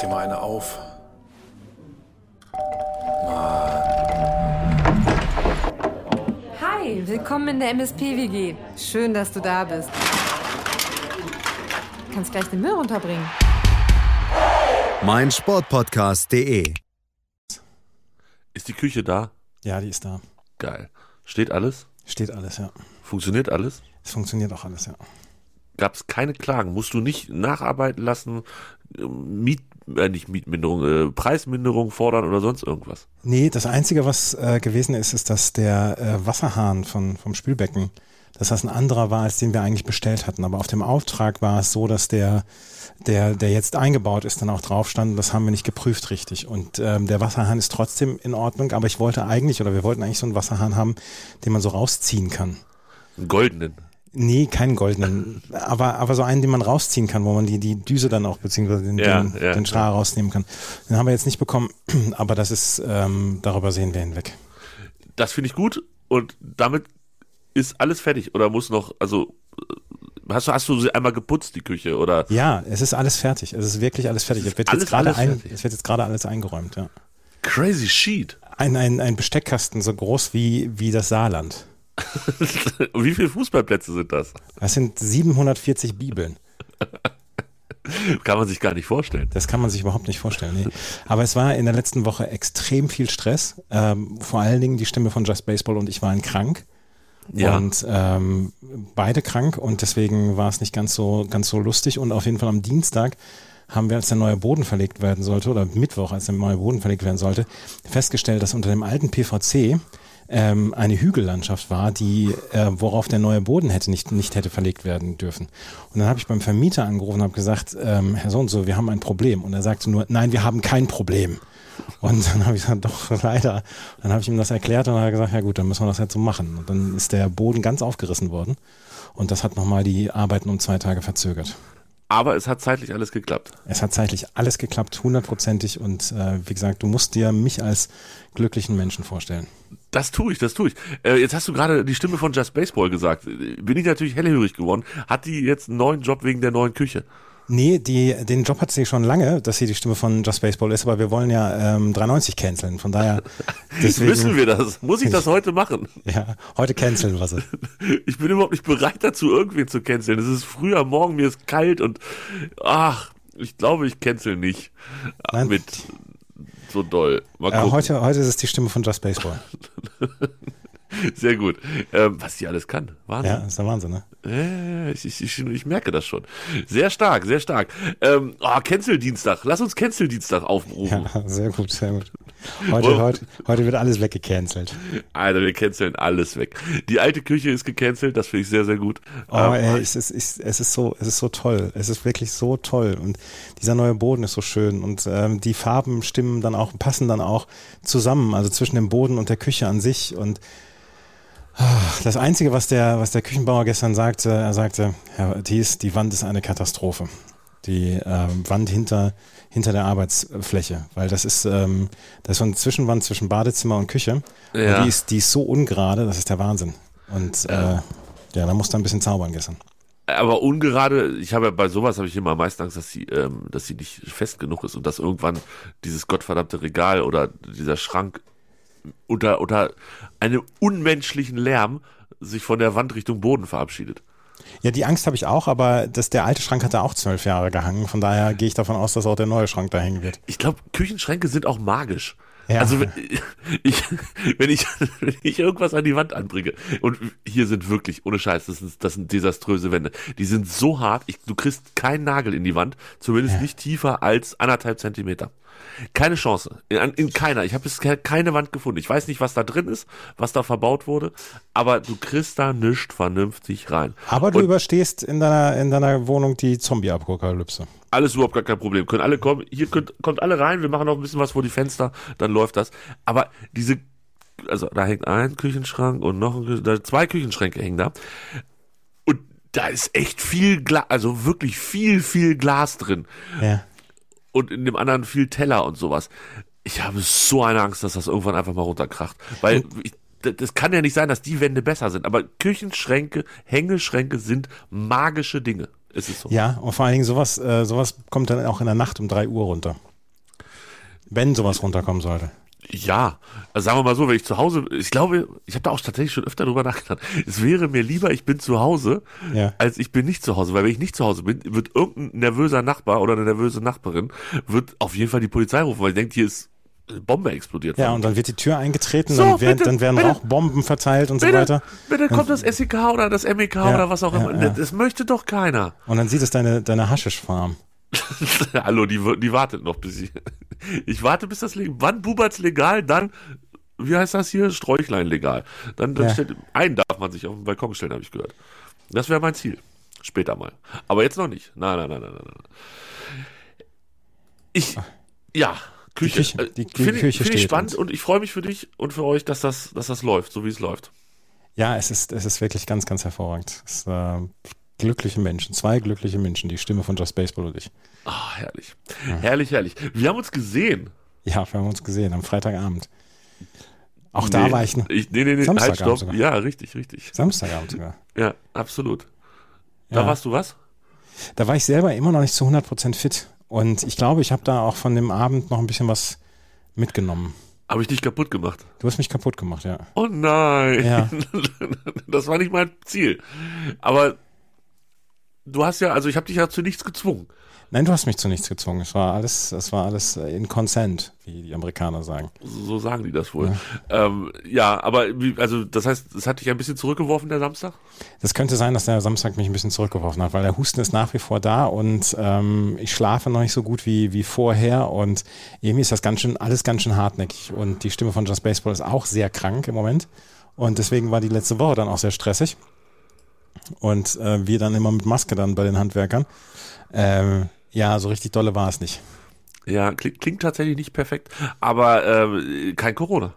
dir mal eine auf. Hi, willkommen in der MSP-WG. Schön, dass du da bist. Du kannst gleich den Müll runterbringen. mein Sportpodcast.de. Ist die Küche da? Ja, die ist da. Geil. Steht alles? Steht alles, ja. Funktioniert alles? Es funktioniert auch alles, ja. Gab es keine Klagen? Musst du nicht nacharbeiten lassen, äh, Miet, äh, nicht Mietminderung, äh, Preisminderung fordern oder sonst irgendwas? Nee, das Einzige, was äh, gewesen ist, ist, dass der äh, Wasserhahn von, vom Spülbecken, dass das ein anderer war, als den wir eigentlich bestellt hatten. Aber auf dem Auftrag war es so, dass der, der, der jetzt eingebaut ist, dann auch drauf stand. Das haben wir nicht geprüft richtig. Und ähm, der Wasserhahn ist trotzdem in Ordnung. Aber ich wollte eigentlich, oder wir wollten eigentlich so einen Wasserhahn haben, den man so rausziehen kann. Einen goldenen. Nee, keinen goldenen, aber, aber so einen, den man rausziehen kann, wo man die, die Düse dann auch, beziehungsweise den, Ja, den, ja, den Strahl rausnehmen kann. Den haben wir jetzt nicht bekommen, aber das ist, ähm, darüber sehen wir hinweg. Das finde ich gut und damit ist alles fertig oder muss noch, also äh, hast du, hast du sie einmal geputzt, die Küche oder? Ja, es ist alles fertig. Es ist wirklich alles fertig. Es wird alles- jetzt gerade alles ein, es wird jetzt gerade alles eingeräumt, ja. Crazy Sheet. Ein, ein, ein Besteckkasten so groß wie, wie das Saarland. Wie viele Fußballplätze sind das? Das sind 740 Bibeln. Kann man sich gar nicht vorstellen. Das kann man sich überhaupt nicht vorstellen. Nee. Aber es war in der letzten Woche extrem viel Stress. Ähm, vor allen Dingen die Stimme von Just Baseball und ich waren krank. Ja. Und ähm, beide krank und deswegen war es nicht ganz so, ganz so lustig. Und auf jeden Fall am Dienstag haben wir, als der neue Boden verlegt werden sollte, oder Mittwoch, als der neue Boden verlegt werden sollte, festgestellt, dass unter dem alten PVC ähm, eine Hügellandschaft war, die, äh, worauf der neue Boden hätte nicht, nicht hätte verlegt werden dürfen. Und dann habe ich beim Vermieter angerufen und habe gesagt, ähm, Herr so und so, wir haben ein Problem. Und er sagte nur, nein, wir haben kein Problem. Und dann habe ich gesagt, doch, leider. Dann habe ich ihm das erklärt und dann hat er gesagt, ja gut, dann müssen wir das jetzt so machen. Und dann ist der Boden ganz aufgerissen worden. Und das hat nochmal die Arbeiten um zwei Tage verzögert. Aber es hat zeitlich alles geklappt. Es hat zeitlich alles geklappt, hundertprozentig. Und äh, wie gesagt, du musst dir mich als glücklichen Menschen vorstellen. Das tue ich, das tue ich. Äh, jetzt hast du gerade die Stimme von Just Baseball gesagt. Bin ich natürlich hellhörig geworden. Hat die jetzt einen neuen Job wegen der neuen Küche? Nee, die, den Job hat sie schon lange, dass sie die Stimme von Just Baseball ist, aber wir wollen ja ähm, 390 canceln. Von daher, deswegen, Müssen wir das? Muss ich das heute machen? ja, heute canceln wir sie. Ich bin überhaupt nicht bereit dazu, irgendwen zu canceln. Es ist früh am Morgen, mir ist kalt und ach, ich glaube, ich cancel nicht Nein. mit so doll. Mal Äh, heute, heute ist es die Stimme von Just Baseball. Sehr gut. Ähm, was die alles kann. Wahnsinn. Ja, ist der Wahnsinn, ne? Äh, ich, ich, ich, ich merke das schon. Sehr stark, sehr stark. Ähm, oh, Cancel-Dienstag. Lass uns Cancel-Dienstag aufrufen. Ja, sehr gut, sehr gut. Heute, Oh. heute, heute wird alles weggecancelt. Alter, wir canceln alles weg. Die alte Küche ist gecancelt, das finde ich sehr, sehr gut. Oh, Ähm, ey, es ist, es, es ist so, es ist so toll. Es ist wirklich so toll. Und dieser neue Boden ist so schön. Und ähm, die Farben stimmen dann auch, passen dann auch zusammen, also zwischen dem Boden und der Küche an sich. Und das Einzige, was der, was der Küchenbauer gestern sagte, er sagte, Herr Thies, die Wand ist eine Katastrophe. Die ähm, Wand hinter, hinter der Arbeitsfläche, weil das ist, ähm, das ist so eine Zwischenwand zwischen Badezimmer und Küche. Ja. Und die ist, die ist so ungerade, das ist der Wahnsinn. Und ja, äh, ja da musste er ein bisschen zaubern gestern. aber ungerade, ich habe ja bei sowas habe ich immer am meisten Angst, dass sie, ähm, dass sie nicht fest genug ist und dass irgendwann dieses gottverdammte Regal oder dieser Schrank unter, unter einem unmenschlichen Lärm sich von der Wand Richtung Boden verabschiedet. Ja, die Angst habe ich auch, aber das, der alte Schrank hat da auch zwölf Jahre gehangen. Von daher gehe ich davon aus, dass auch der neue Schrank da hängen wird. Ich glaube, Küchenschränke sind auch magisch. Ja. Also wenn ich, wenn ich, wenn ich irgendwas an die Wand anbringe und hier sind wirklich, ohne Scheiß, das sind, das sind desaströse Wände. Die sind so hart, ich, du kriegst keinen Nagel in die Wand, zumindest nicht tiefer als anderthalb Zentimeter. Keine Chance. In, in keiner. Ich habe bisher keine Wand gefunden. Ich weiß nicht, was da drin ist, was da verbaut wurde, aber du kriegst da nichts vernünftig rein. Aber du Und- überstehst in deiner, in deiner Wohnung die Zombie-Apokalypse. Alles überhaupt gar kein Problem. Können alle kommen. Hier könnt, kommt alle rein. Wir machen noch ein bisschen was vor die Fenster. Dann läuft das. Aber diese, also da hängt ein Küchenschrank und noch ein, Küchen- da zwei Küchenschränke hängen da. Und da ist echt viel Glas, also wirklich viel, viel Glas drin. Ja. Und in dem anderen viel Teller und sowas. Ich habe so eine Angst, dass das irgendwann einfach mal runterkracht. Weil ich, das- kann ja nicht sein, dass die Wände besser sind. Aber Küchenschränke, Hängeschränke sind magische Dinge. Ist es so? Ja, und vor allen Dingen sowas, äh, sowas kommt dann auch in der Nacht um drei Uhr runter. Wenn sowas runterkommen sollte. Ja, also sagen wir mal so, wenn ich zu Hause, ich glaube, ich habe da auch tatsächlich schon öfter drüber nachgedacht. Es wäre mir lieber, ich bin zu Hause, Ja. als ich bin nicht zu Hause, weil wenn ich nicht zu Hause bin, wird irgendein nervöser Nachbar oder eine nervöse Nachbarin wird auf jeden Fall die Polizei rufen, weil ich denkt, hier ist eine Bombe explodiert. Ja, und dann wird die Tür eingetreten, So, dann, werden, bitte, dann werden bitte. Rauchbomben verteilt und so bitte, weiter. bitte kommt das SEK oder das MEK oder was auch ja, immer. ja. Das möchte doch keiner. Und dann sieht es deine, deine Haschischfarm. Hallo, die, die wartet noch bis ich. Ich warte bis das legal. Wann bubert's legal? Dann, wie heißt das hier? Sträuchlein legal. Dann, dann Ja. stellt, einen darf man sich auf den Balkon stellen, habe ich gehört. Das wäre mein Ziel. Später mal. Aber jetzt noch nicht. Nein, nein, nein, nein, nein. nein. Ich, ja, Küche. Küche- äh, die Finde ich, Küche find ich spannend und- und ich freue mich für dich und für euch, dass das, dass das läuft, so wie es läuft. Ja, es ist, es ist wirklich ganz, ganz hervorragend. Es äh, glückliche Menschen, zwei glückliche Menschen, die Stimme von Just Baseball und ich. Ah, herrlich. Herrlich, herrlich. Wir haben uns gesehen. Ja, wir haben uns gesehen am Freitagabend. Auch da Nee, war ich noch. Ich, nee, nee, nee, halt, Samstagabend stopp. sogar. Ja, richtig, richtig. Samstagabend sogar. Ja, absolut. Da Ja. warst du was? Da war ich selber immer noch nicht zu 100% fit. Und ich glaube, ich habe da auch von dem Abend noch ein bisschen was mitgenommen. Habe ich dich kaputt gemacht? Du hast mich kaputt gemacht, ja. Oh nein. Ja. Das war nicht mein Ziel. Aber du hast ja, also ich habe dich ja zu nichts gezwungen. Nein, du hast mich zu nichts gezwungen. Es war alles, es war alles äh, in Consent, wie die Amerikaner sagen. So sagen die das wohl. Ja, ähm, ja aber wie, also das heißt, es hat dich ein bisschen zurückgeworfen, der Samstag? Das könnte sein, dass der Samstag mich ein bisschen zurückgeworfen hat, weil der Husten ist nach wie vor da und ähm, ich schlafe noch nicht so gut wie, wie vorher und irgendwie ist das ganz schön, alles ganz schön hartnäckig und die Stimme von Just Baseball ist auch sehr krank im Moment und deswegen war die letzte Woche dann auch sehr stressig und äh, wir dann immer mit Maske dann bei den Handwerkern. Ähm, ja, so richtig dolle war es nicht. Ja, klingt, klingt tatsächlich nicht perfekt, aber äh, kein Corona.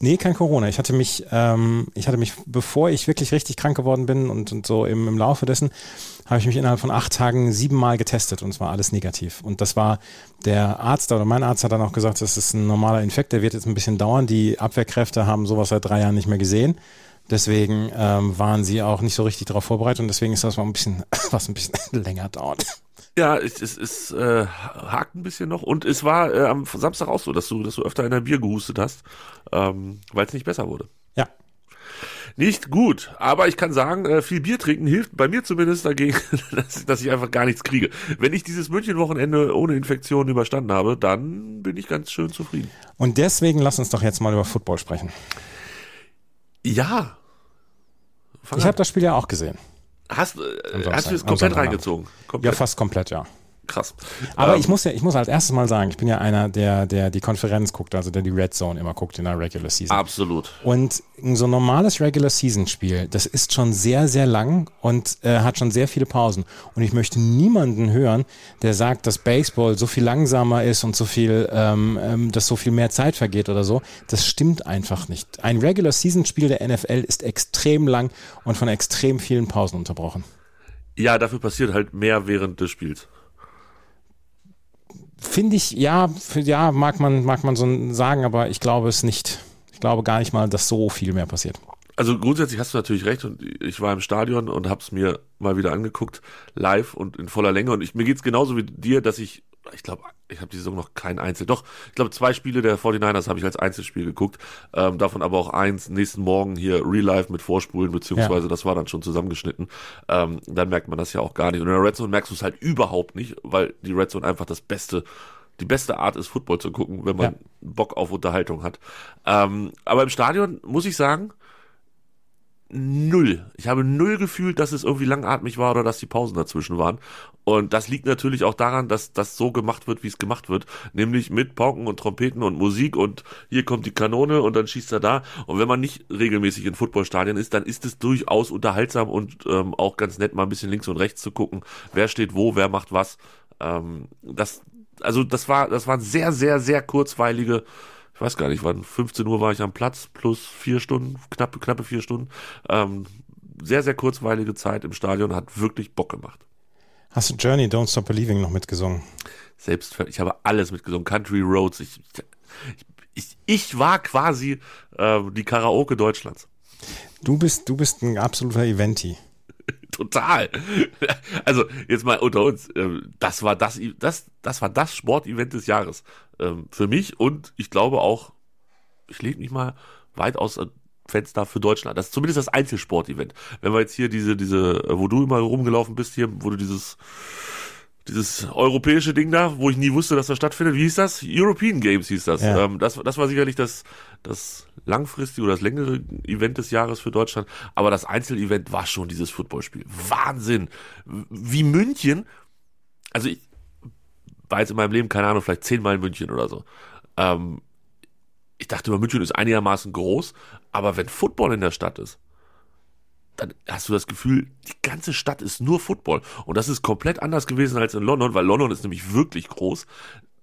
Nee, kein Corona. Ich hatte mich, ähm, ich hatte mich, bevor ich wirklich richtig krank geworden bin und, und so im, im Laufe dessen, habe ich mich innerhalb von acht Tagen siebenmal getestet und es war alles negativ. Und das war der Arzt oder mein Arzt hat dann auch gesagt, das ist ein normaler Infekt, der wird jetzt ein bisschen dauern. Die Abwehrkräfte haben sowas seit drei Jahren nicht mehr gesehen. Deswegen ähm, waren sie auch nicht so richtig darauf vorbereitet und deswegen ist das mal ein bisschen, was ein bisschen länger dauert. Ja, es, es, es äh, hakt ein bisschen noch und es war äh, am Samstag auch so, dass du, dass du öfter in ein Bier gehustet hast, ähm, weil es nicht besser wurde. Ja, Nicht gut, aber ich kann sagen, äh, viel Bier trinken hilft bei mir zumindest dagegen, dass, dass ich einfach gar nichts kriege. Wenn ich dieses München-Wochenende ohne Infektion überstanden habe, dann bin ich ganz schön zufrieden. und deswegen lass uns doch jetzt mal über Football sprechen. Ja. Fang Ich habe das Spiel ja auch gesehen. hast, äh, hast du es komplett reingezogen? Ja, Komplett. fast komplett, ja. Krass. Aber Ähm, ich muss ja, ich muss als erstes mal sagen, ich bin ja einer, der, der die Konferenz guckt, also der die Red Zone immer guckt in der Regular Season. Absolut. Und so ein normales Regular Season Spiel, das ist schon sehr, sehr lang und äh, hat schon sehr viele Pausen. Und ich möchte niemanden hören, der sagt, dass Baseball so viel langsamer ist und so viel, ähm, ähm, dass so viel mehr Zeit vergeht oder so. Das stimmt einfach nicht. Ein Regular Season Spiel der NFL ist extrem lang und von extrem vielen Pausen unterbrochen. Ja, dafür passiert halt mehr während des Spiels. Finde ich, ja, ja, mag man, mag man so sagen, aber ich glaube es nicht. Ich glaube gar nicht mal, dass so viel mehr passiert. Also grundsätzlich hast du natürlich recht und ich war im Stadion und hab's mir mal wieder angeguckt, live und in voller Länge und ich, mir geht's genauso wie dir, dass ich, ich glaube, ich habe die Saison noch kein Einzel, doch, ich glaube zwei Spiele der 49ers habe ich als Einzelspiel geguckt, ähm, davon aber auch eins nächsten Morgen hier Real Life mit Vorspulen, beziehungsweise das war dann schon zusammengeschnitten, ähm, dann merkt man das ja auch gar nicht und in der Red Zone merkst du es halt überhaupt nicht, weil die Red Zone einfach das beste die beste Art ist, Football zu gucken, wenn man Ja. Bock auf Unterhaltung hat. Ähm, aber im Stadion muss ich sagen, null. Ich habe null gefühlt, dass es irgendwie langatmig war oder dass die Pausen dazwischen waren. Und das liegt natürlich auch daran, dass das so gemacht wird, wie es gemacht wird. Nämlich mit Pauken und Trompeten und Musik und hier kommt die Kanone und dann schießt er da. Und wenn man nicht regelmäßig in Footballstadien ist, dann ist es durchaus unterhaltsam und ähm, auch ganz nett, mal ein bisschen links und rechts zu gucken, wer steht wo, wer macht was. Ähm, das, also das war, das waren sehr, sehr, sehr kurzweilige ich weiß gar nicht, wann, 15 Uhr war ich am Platz, plus vier Stunden, knappe, knappe vier Stunden. Ähm, sehr, sehr kurzweilige Zeit im Stadion, hat wirklich Bock gemacht. Hast du Journey Don't Stop Believing noch mitgesungen? Selbst, ich habe alles mitgesungen, Country Roads. Ich, ich, ich, ich war quasi äh, die Karaoke Deutschlands. Du bist, du bist ein absoluter Eventi. total. Also jetzt mal unter uns, ähm, das war das, das, das war das Sportevent des Jahres ähm, für mich und ich glaube auch, ich lege mich mal weit aus Fenster für Deutschland. Das ist zumindest das Einzelsportevent. Wenn wir jetzt hier diese, diese, wo du immer rumgelaufen bist hier, wo du dieses dieses europäische Ding da, wo ich nie wusste, dass das stattfindet. Wie hieß das? European Games hieß das. Ja. Ähm, das, das war sicherlich das, das langfristige oder das längere Event des Jahres für Deutschland. Aber das Einzelevent war schon dieses Footballspiel. Wahnsinn! Wie München, also ich war jetzt in meinem Leben, keine Ahnung, vielleicht zehnmal in München oder so. Ähm, ich dachte immer, München ist einigermaßen groß, aber wenn Football in der Stadt ist, dann hast du das Gefühl, die ganze Stadt ist nur Football. Und das ist komplett anders gewesen als in London, weil London ist nämlich wirklich groß.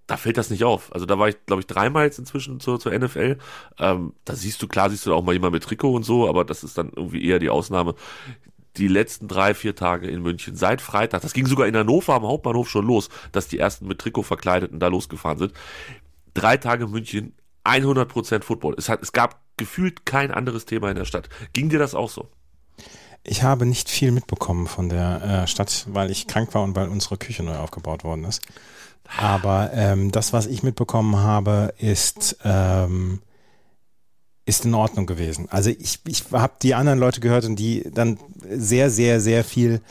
Da fällt das nicht auf. Also da war ich, glaube ich, dreimal jetzt inzwischen zur, zur NFL. Ähm, da siehst du, klar siehst du auch mal jemand mit Trikot und so, aber das ist dann irgendwie eher die Ausnahme. Die letzten drei, vier Tage in München, seit Freitag, das ging sogar in Hannover am Hauptbahnhof schon los, dass die ersten mit Trikot verkleideten da losgefahren sind. Drei Tage München, 100% Football. Es, hat, es gab gefühlt kein anderes Thema in der Stadt. Ging dir das auch so? Ich habe nicht viel mitbekommen von der äh, Stadt, weil ich krank war und weil unsere Küche neu aufgebaut worden ist. Aber ähm, das, was ich mitbekommen habe, ist ähm, ist in Ordnung gewesen. Also ich, ich habe die anderen Leute gehört und die dann sehr, sehr, sehr viel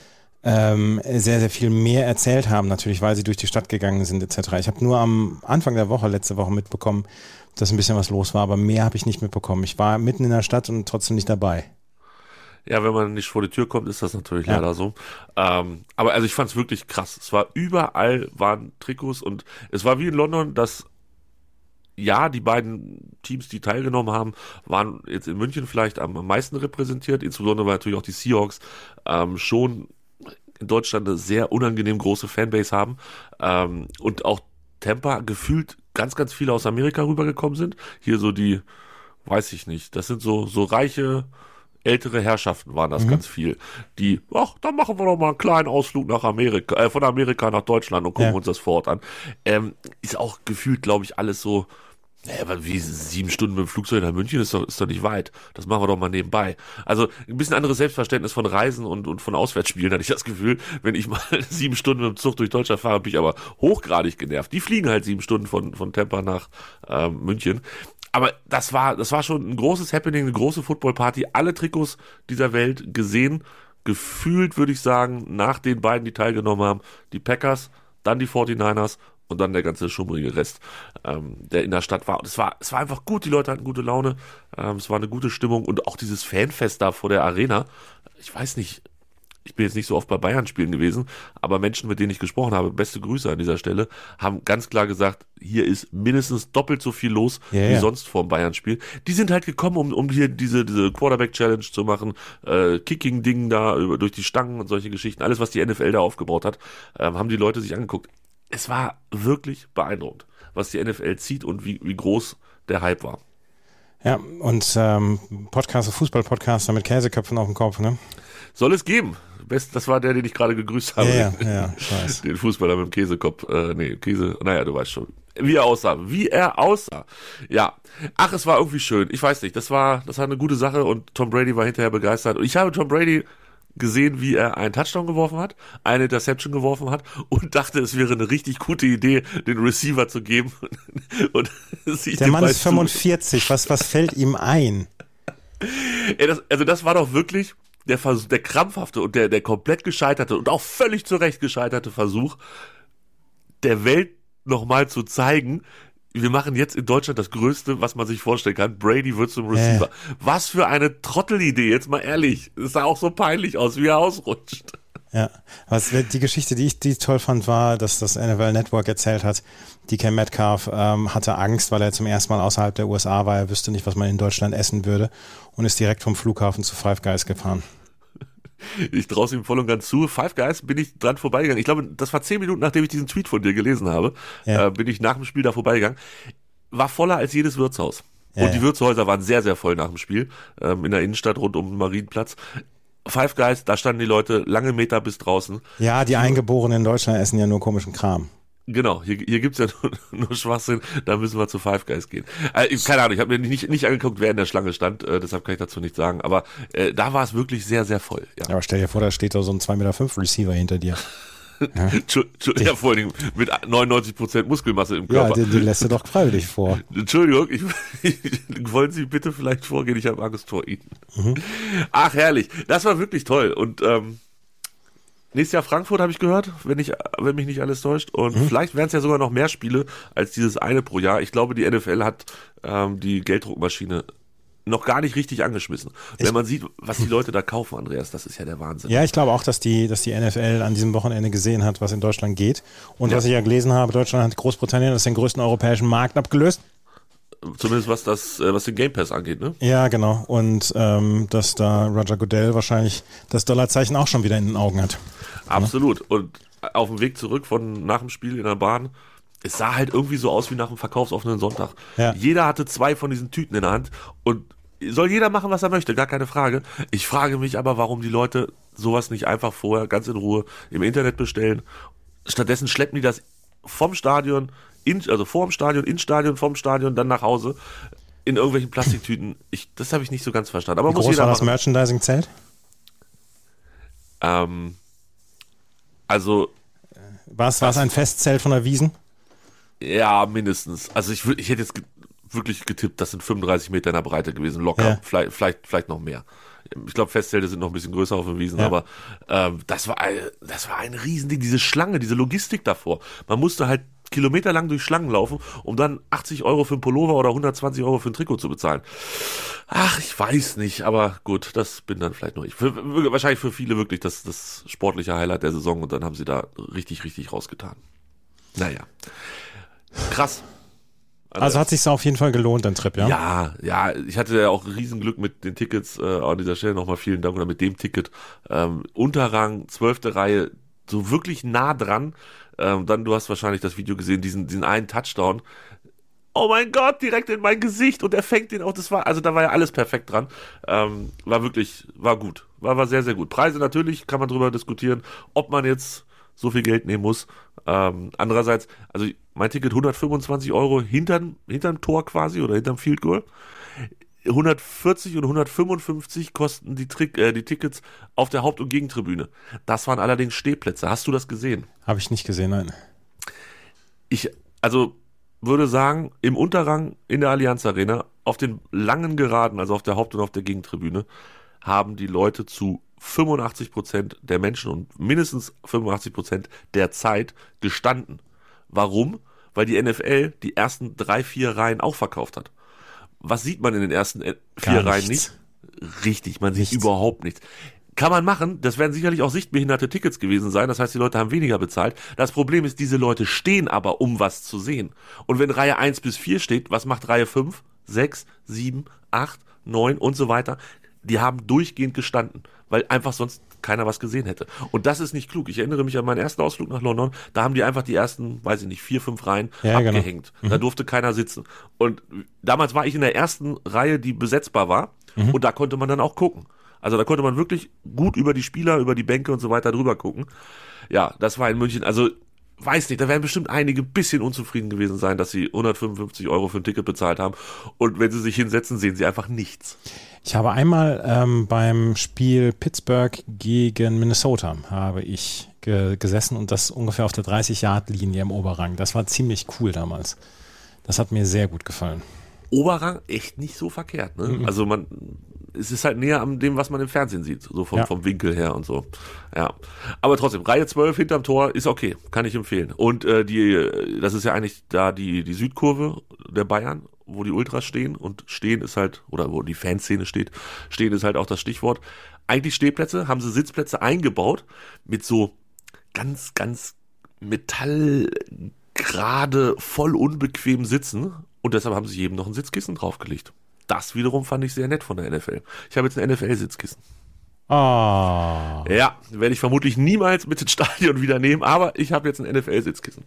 ähm, sehr, sehr viel mehr erzählt haben, natürlich, weil sie durch die Stadt gegangen sind, etc. Ich habe nur am Anfang der Woche, letzte Woche mitbekommen, dass ein bisschen was los war, aber mehr habe ich nicht mitbekommen. Ich war mitten in der Stadt und trotzdem nicht dabei. Ja, wenn man nicht vor die Tür kommt, ist das natürlich ja. leider so. Ähm, aber also ich fand es wirklich krass. Es war überall waren Trikots und es war wie in London, dass ja, die beiden Teams, die teilgenommen haben, waren jetzt in München vielleicht am, am meisten repräsentiert, insbesondere weil natürlich auch die Seahawks ähm, schon in Deutschland eine sehr unangenehm große Fanbase haben ähm, und auch Tampa gefühlt ganz, ganz viele aus Amerika rübergekommen sind. Hier so die, weiß ich nicht, das sind so, so reiche, ältere Herrschaften waren das mhm. ganz viel, die, ach, dann machen wir doch mal einen kleinen Ausflug nach Amerika, äh, von Amerika nach Deutschland und gucken ja. uns das vor Ort an. Ähm, ist auch gefühlt, glaube ich, alles so, naja, aber wie sieben Stunden mit dem Flugzeug nach München ist doch, ist doch nicht weit. Das machen wir doch mal nebenbei. Also ein bisschen anderes Selbstverständnis von Reisen und, und von Auswärtsspielen hatte ich das Gefühl. Wenn ich mal sieben Stunden mit dem Zug durch Deutschland fahre, bin ich aber hochgradig genervt. Die fliegen halt sieben Stunden von, von Tampa nach ähm, München aber das war, das war schon ein großes Happening, eine große Footballparty. Alle Trikots dieser Welt gesehen. Gefühlt würde ich sagen, nach den beiden, die teilgenommen haben, die Packers, dann die 49ers und dann der ganze schummrige Rest, ähm, der in der Stadt war. Und es war, es war einfach gut, die Leute hatten gute Laune, ähm, es war eine gute Stimmung und auch dieses Fanfest da vor der Arena. Ich weiß nicht, ich bin jetzt nicht so oft bei Bayern spielen gewesen, aber Menschen, mit denen ich gesprochen habe, beste Grüße an dieser Stelle, haben ganz klar gesagt, hier ist mindestens doppelt so viel los ja, wie ja. sonst vor dem Bayern Spiel. Die sind halt gekommen, um, um hier diese, diese Quarterback Challenge zu machen, äh, Kicking Ding da über, durch die Stangen und solche Geschichten, alles was die NFL da aufgebaut hat, äh, haben die Leute sich angeguckt. Es war wirklich beeindruckend, was die NFL zieht und wie, wie groß der Hype war. Ja, und ähm, Podcaster, Fußball-Podcaster mit Käseköpfen auf dem Kopf, ne? Soll es geben. Best, das war der, den ich gerade gegrüßt habe. Ja, ja, ja ich Den Fußballer mit dem Käsekopf. Äh, nee, Käse, naja, du weißt schon. Wie er aussah. Wie er aussah. Ja. Ach, es war irgendwie schön. Ich weiß nicht. Das war, das war eine gute Sache und Tom Brady war hinterher begeistert. Und ich habe Tom Brady gesehen, wie er einen Touchdown geworfen hat, eine Interception geworfen hat und dachte, es wäre eine richtig gute Idee, den Receiver zu geben. und Der Mann ist 45. Was, was fällt ihm ein? Ey, das, also das war doch wirklich, der Versuch, der krampfhafte und der, der komplett gescheiterte und auch völlig zu Recht gescheiterte Versuch, der Welt nochmal zu zeigen, wir machen jetzt in Deutschland das Größte, was man sich vorstellen kann. Brady wird zum Receiver. Äh. Was für eine Trottelidee, jetzt mal ehrlich. Es sah auch so peinlich aus, wie er ausrutscht. Ja, was die Geschichte, die ich die toll fand, war, dass das NFL Network erzählt hat, DK Metcalf ähm, hatte Angst, weil er zum ersten Mal außerhalb der USA war. Er wüsste nicht, was man in Deutschland essen würde und ist direkt vom Flughafen zu Five Guys gefahren. Ich traue es ihm voll und ganz zu. Five Guys bin ich dran vorbeigegangen. Ich glaube, das war zehn Minuten, nachdem ich diesen Tweet von dir gelesen habe, ja. äh, bin ich nach dem Spiel da vorbeigegangen. War voller als jedes Wirtshaus. Ja, und die Wirtshäuser waren sehr, sehr voll nach dem Spiel, ähm, in der Innenstadt rund um den Marienplatz. Five Guys, da standen die Leute lange Meter bis draußen. Ja, die Eingeborenen in Deutschland essen ja nur komischen Kram. Genau, hier, hier gibt's ja nur, nur Schwachsinn, da müssen wir zu Five Guys gehen. Äh, keine Ahnung, ich habe mir nicht, nicht angeguckt, wer in der Schlange stand, äh, deshalb kann ich dazu nichts sagen, aber äh, da war es wirklich sehr, sehr voll. Ja. Aber stell dir vor, da steht da so ein 2,5 Meter Receiver hinter dir. Ja, vor allen Dingen mit 99% Muskelmasse im Ja, Körper. den, den lässt du doch freiwillig vor. Entschuldigung, ich, wollen Sie bitte vielleicht vorgehen? Ich habe Angst vor Ihnen. Ach, herrlich. Das war wirklich toll. Und ähm, nächstes Jahr Frankfurt habe ich gehört, wenn, ich, wenn mich nicht alles täuscht. Und vielleicht wären es ja sogar noch mehr Spiele als dieses eine pro Jahr. Ich glaube, die NFL hat ähm, die Gelddruckmaschine noch gar nicht richtig angeschmissen. Wenn man sieht, was die Leute da kaufen, Andreas, das ist ja der Wahnsinn. Ja, ich glaube auch, dass die, dass die NFL an diesem Wochenende gesehen hat, was in Deutschland geht. Und Ja. was ich ja gelesen habe, Deutschland hat Großbritannien als den größten europäischen Markt abgelöst. Zumindest was das, äh, was den Game Pass angeht, ne? Ja, genau. Und ähm, dass da Roger Goodell wahrscheinlich das Dollarzeichen auch schon wieder in den Augen hat. Absolut. Und auf dem Weg zurück von nach dem Spiel in der Bahn, es sah halt irgendwie so aus wie nach einem verkaufsoffenen Sonntag. Ja. Jeder hatte zwei von diesen Tüten in der Hand und soll jeder machen, was er möchte, gar keine Frage. Ich frage mich aber, warum die Leute sowas nicht einfach vorher ganz in Ruhe im Internet bestellen. Stattdessen schleppen die das vom Stadion, in, also vor dem Stadion, ins Stadion, vom Stadion, dann nach Hause in irgendwelchen Plastiktüten. Ich, das habe ich nicht so ganz verstanden. Aber Wie muss groß jeder war das. Merchandising-Zelt? Ähm, also War es ein Festzelt von der Wiesen? Ja, mindestens. Also ich, ich hätte jetzt wirklich getippt, das sind 35 Meter in der Breite gewesen, locker. Ja. Vielleicht, vielleicht, vielleicht noch mehr. Ich glaube, Festzelte sind noch ein bisschen größer auf den Wiesen, Ja. aber ähm, das war ein, das war ein Riesending, diese Schlange, diese Logistik davor. Man musste halt kilometerlang durch Schlangen laufen, um dann 80 Euro für einen Pullover oder 120 Euro für ein Trikot zu bezahlen. Ach, ich weiß nicht, aber gut, das bin dann vielleicht nur ich. Für, wahrscheinlich für viele wirklich das, das sportliche Highlight der Saison und dann haben sie da richtig, richtig rausgetan. Naja. Krass. Also hat sich auf jeden Fall gelohnt, dein Trip, ja? Ja, ja, ich hatte ja auch Riesenglück mit den Tickets. Äh, an dieser Stelle nochmal vielen Dank oder mit dem Ticket. Ähm, Unterrang, zwölfte Reihe, so wirklich nah dran. Ähm, dann, du hast wahrscheinlich das Video gesehen, diesen, diesen einen Touchdown. Oh mein Gott, direkt in mein Gesicht und er fängt den auch. Das war, also da war ja alles perfekt dran. Ähm, war wirklich, war gut. War, war sehr, sehr gut. Preise natürlich, kann man drüber diskutieren, ob man jetzt so viel Geld nehmen muss. Ähm, andererseits, also mein Ticket 125 Euro hinterm, hinterm Tor quasi oder hinterm Field Goal. 140 und 155 kosten die, Trick, äh, die Tickets auf der Haupt- und Gegentribüne. Das waren allerdings Stehplätze. Hast du das gesehen? Habe ich nicht gesehen, nein. Ich, also würde sagen, im Unterrang in der Allianz Arena, auf den langen Geraden, also auf der Haupt- und auf der Gegentribüne, haben die Leute zu 85 Prozent der Menschen und mindestens 85 Prozent der Zeit gestanden. Warum? Weil die NFL die ersten drei, vier Reihen auch verkauft hat. Was sieht man in den ersten äh, vier Gar Reihen nichts. nicht? Richtig, man sieht Nichts. überhaupt nichts. Kann man machen, das werden sicherlich auch sichtbehinderte Tickets gewesen sein, das heißt, die Leute haben weniger bezahlt. Das Problem ist, diese Leute stehen aber, um was zu sehen. Und wenn Reihe 1 bis 4 steht, was macht Reihe 5, 6, 7, 8, 9 und so weiter? Die haben durchgehend gestanden, weil einfach sonst keiner was gesehen hätte. Und das ist nicht klug. Ich erinnere mich an meinen ersten Ausflug nach London, da haben die einfach die ersten, weiß ich nicht, vier, fünf Reihen Ja, genau. abgehängt. Da durfte keiner sitzen. Und damals war ich in der ersten Reihe, die besetzbar war. Und da konnte man dann auch gucken. Also da konnte man wirklich gut über die Spieler, über die Bänke und so weiter drüber gucken. Ja, das war in München. Also weiß nicht, da werden bestimmt einige ein bisschen unzufrieden gewesen sein, dass sie 155 Euro für ein Ticket bezahlt haben. Und wenn sie sich hinsetzen, sehen sie einfach nichts. Ich habe einmal ähm, beim Spiel Pittsburgh gegen Minnesota habe ich ge gesessen und das ungefähr auf der 30-Yard-Linie im Oberrang. Das war ziemlich cool damals. Das hat mir sehr gut gefallen. Oberrang echt nicht so verkehrt. Ne? Also man, es ist halt näher an dem, was man im Fernsehen sieht, so vom, Ja. vom Winkel her und so. Ja, aber trotzdem Reihe 12 hinterm Tor ist okay, kann ich empfehlen. Und äh, die, das ist ja eigentlich da die die Südkurve der Bayern, wo die Ultras stehen und stehen ist halt oder wo die Fanszene steht, stehen ist halt auch das Stichwort. Eigentlich Stehplätze, haben sie Sitzplätze eingebaut mit so ganz ganz metallgerade, voll unbequem sitzen und deshalb haben sie jedem noch ein Sitzkissen draufgelegt. Das wiederum fand ich sehr nett von der NFL. Ich habe jetzt ein NFL-Sitzkissen. Ah, Ja, werde ich vermutlich niemals mit ins Stadion wieder nehmen, aber ich habe jetzt ein NFL-Sitzkissen.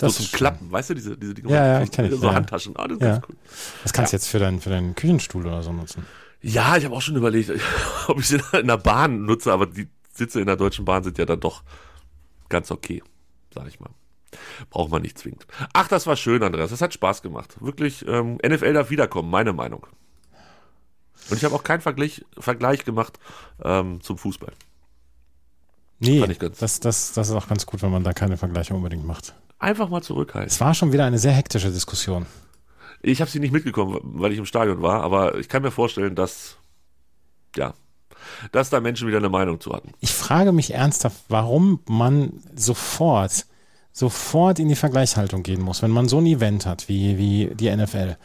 So das, zum ist Klappen, weißt du, diese, diese Dinge? Ja, ja, ich, So ja. Handtaschen, ah, das ist Ja. ganz cool. das kannst du jetzt für, dein, für deinen Küchenstuhl oder so nutzen. Ja, ich habe auch schon überlegt, ob ich sie in der Bahn nutze, aber die Sitze in der Deutschen Bahn sind ja dann doch ganz okay, sag ich mal. Braucht man nicht zwingend. Ach, das war schön, Andreas. Das hat Spaß gemacht. Wirklich, ähm, NFL darf wiederkommen, meine Meinung. Und ich habe auch keinen Vergleich, Vergleich gemacht ähm, zum Fußball. Nee, das, das, das ist auch ganz gut, wenn man da keine Vergleiche unbedingt macht. Einfach mal zurückhalten. Es war schon wieder eine sehr hektische Diskussion. Ich habe sie nicht mitgekommen, weil ich im Stadion war, aber ich kann mir vorstellen, dass, ja, dass da Menschen wieder eine Meinung zu hatten. Ich frage mich ernsthaft, warum man sofort, sofort in die Vergleichshaltung gehen muss. Wenn man so ein Event hat wie, wie die NFL,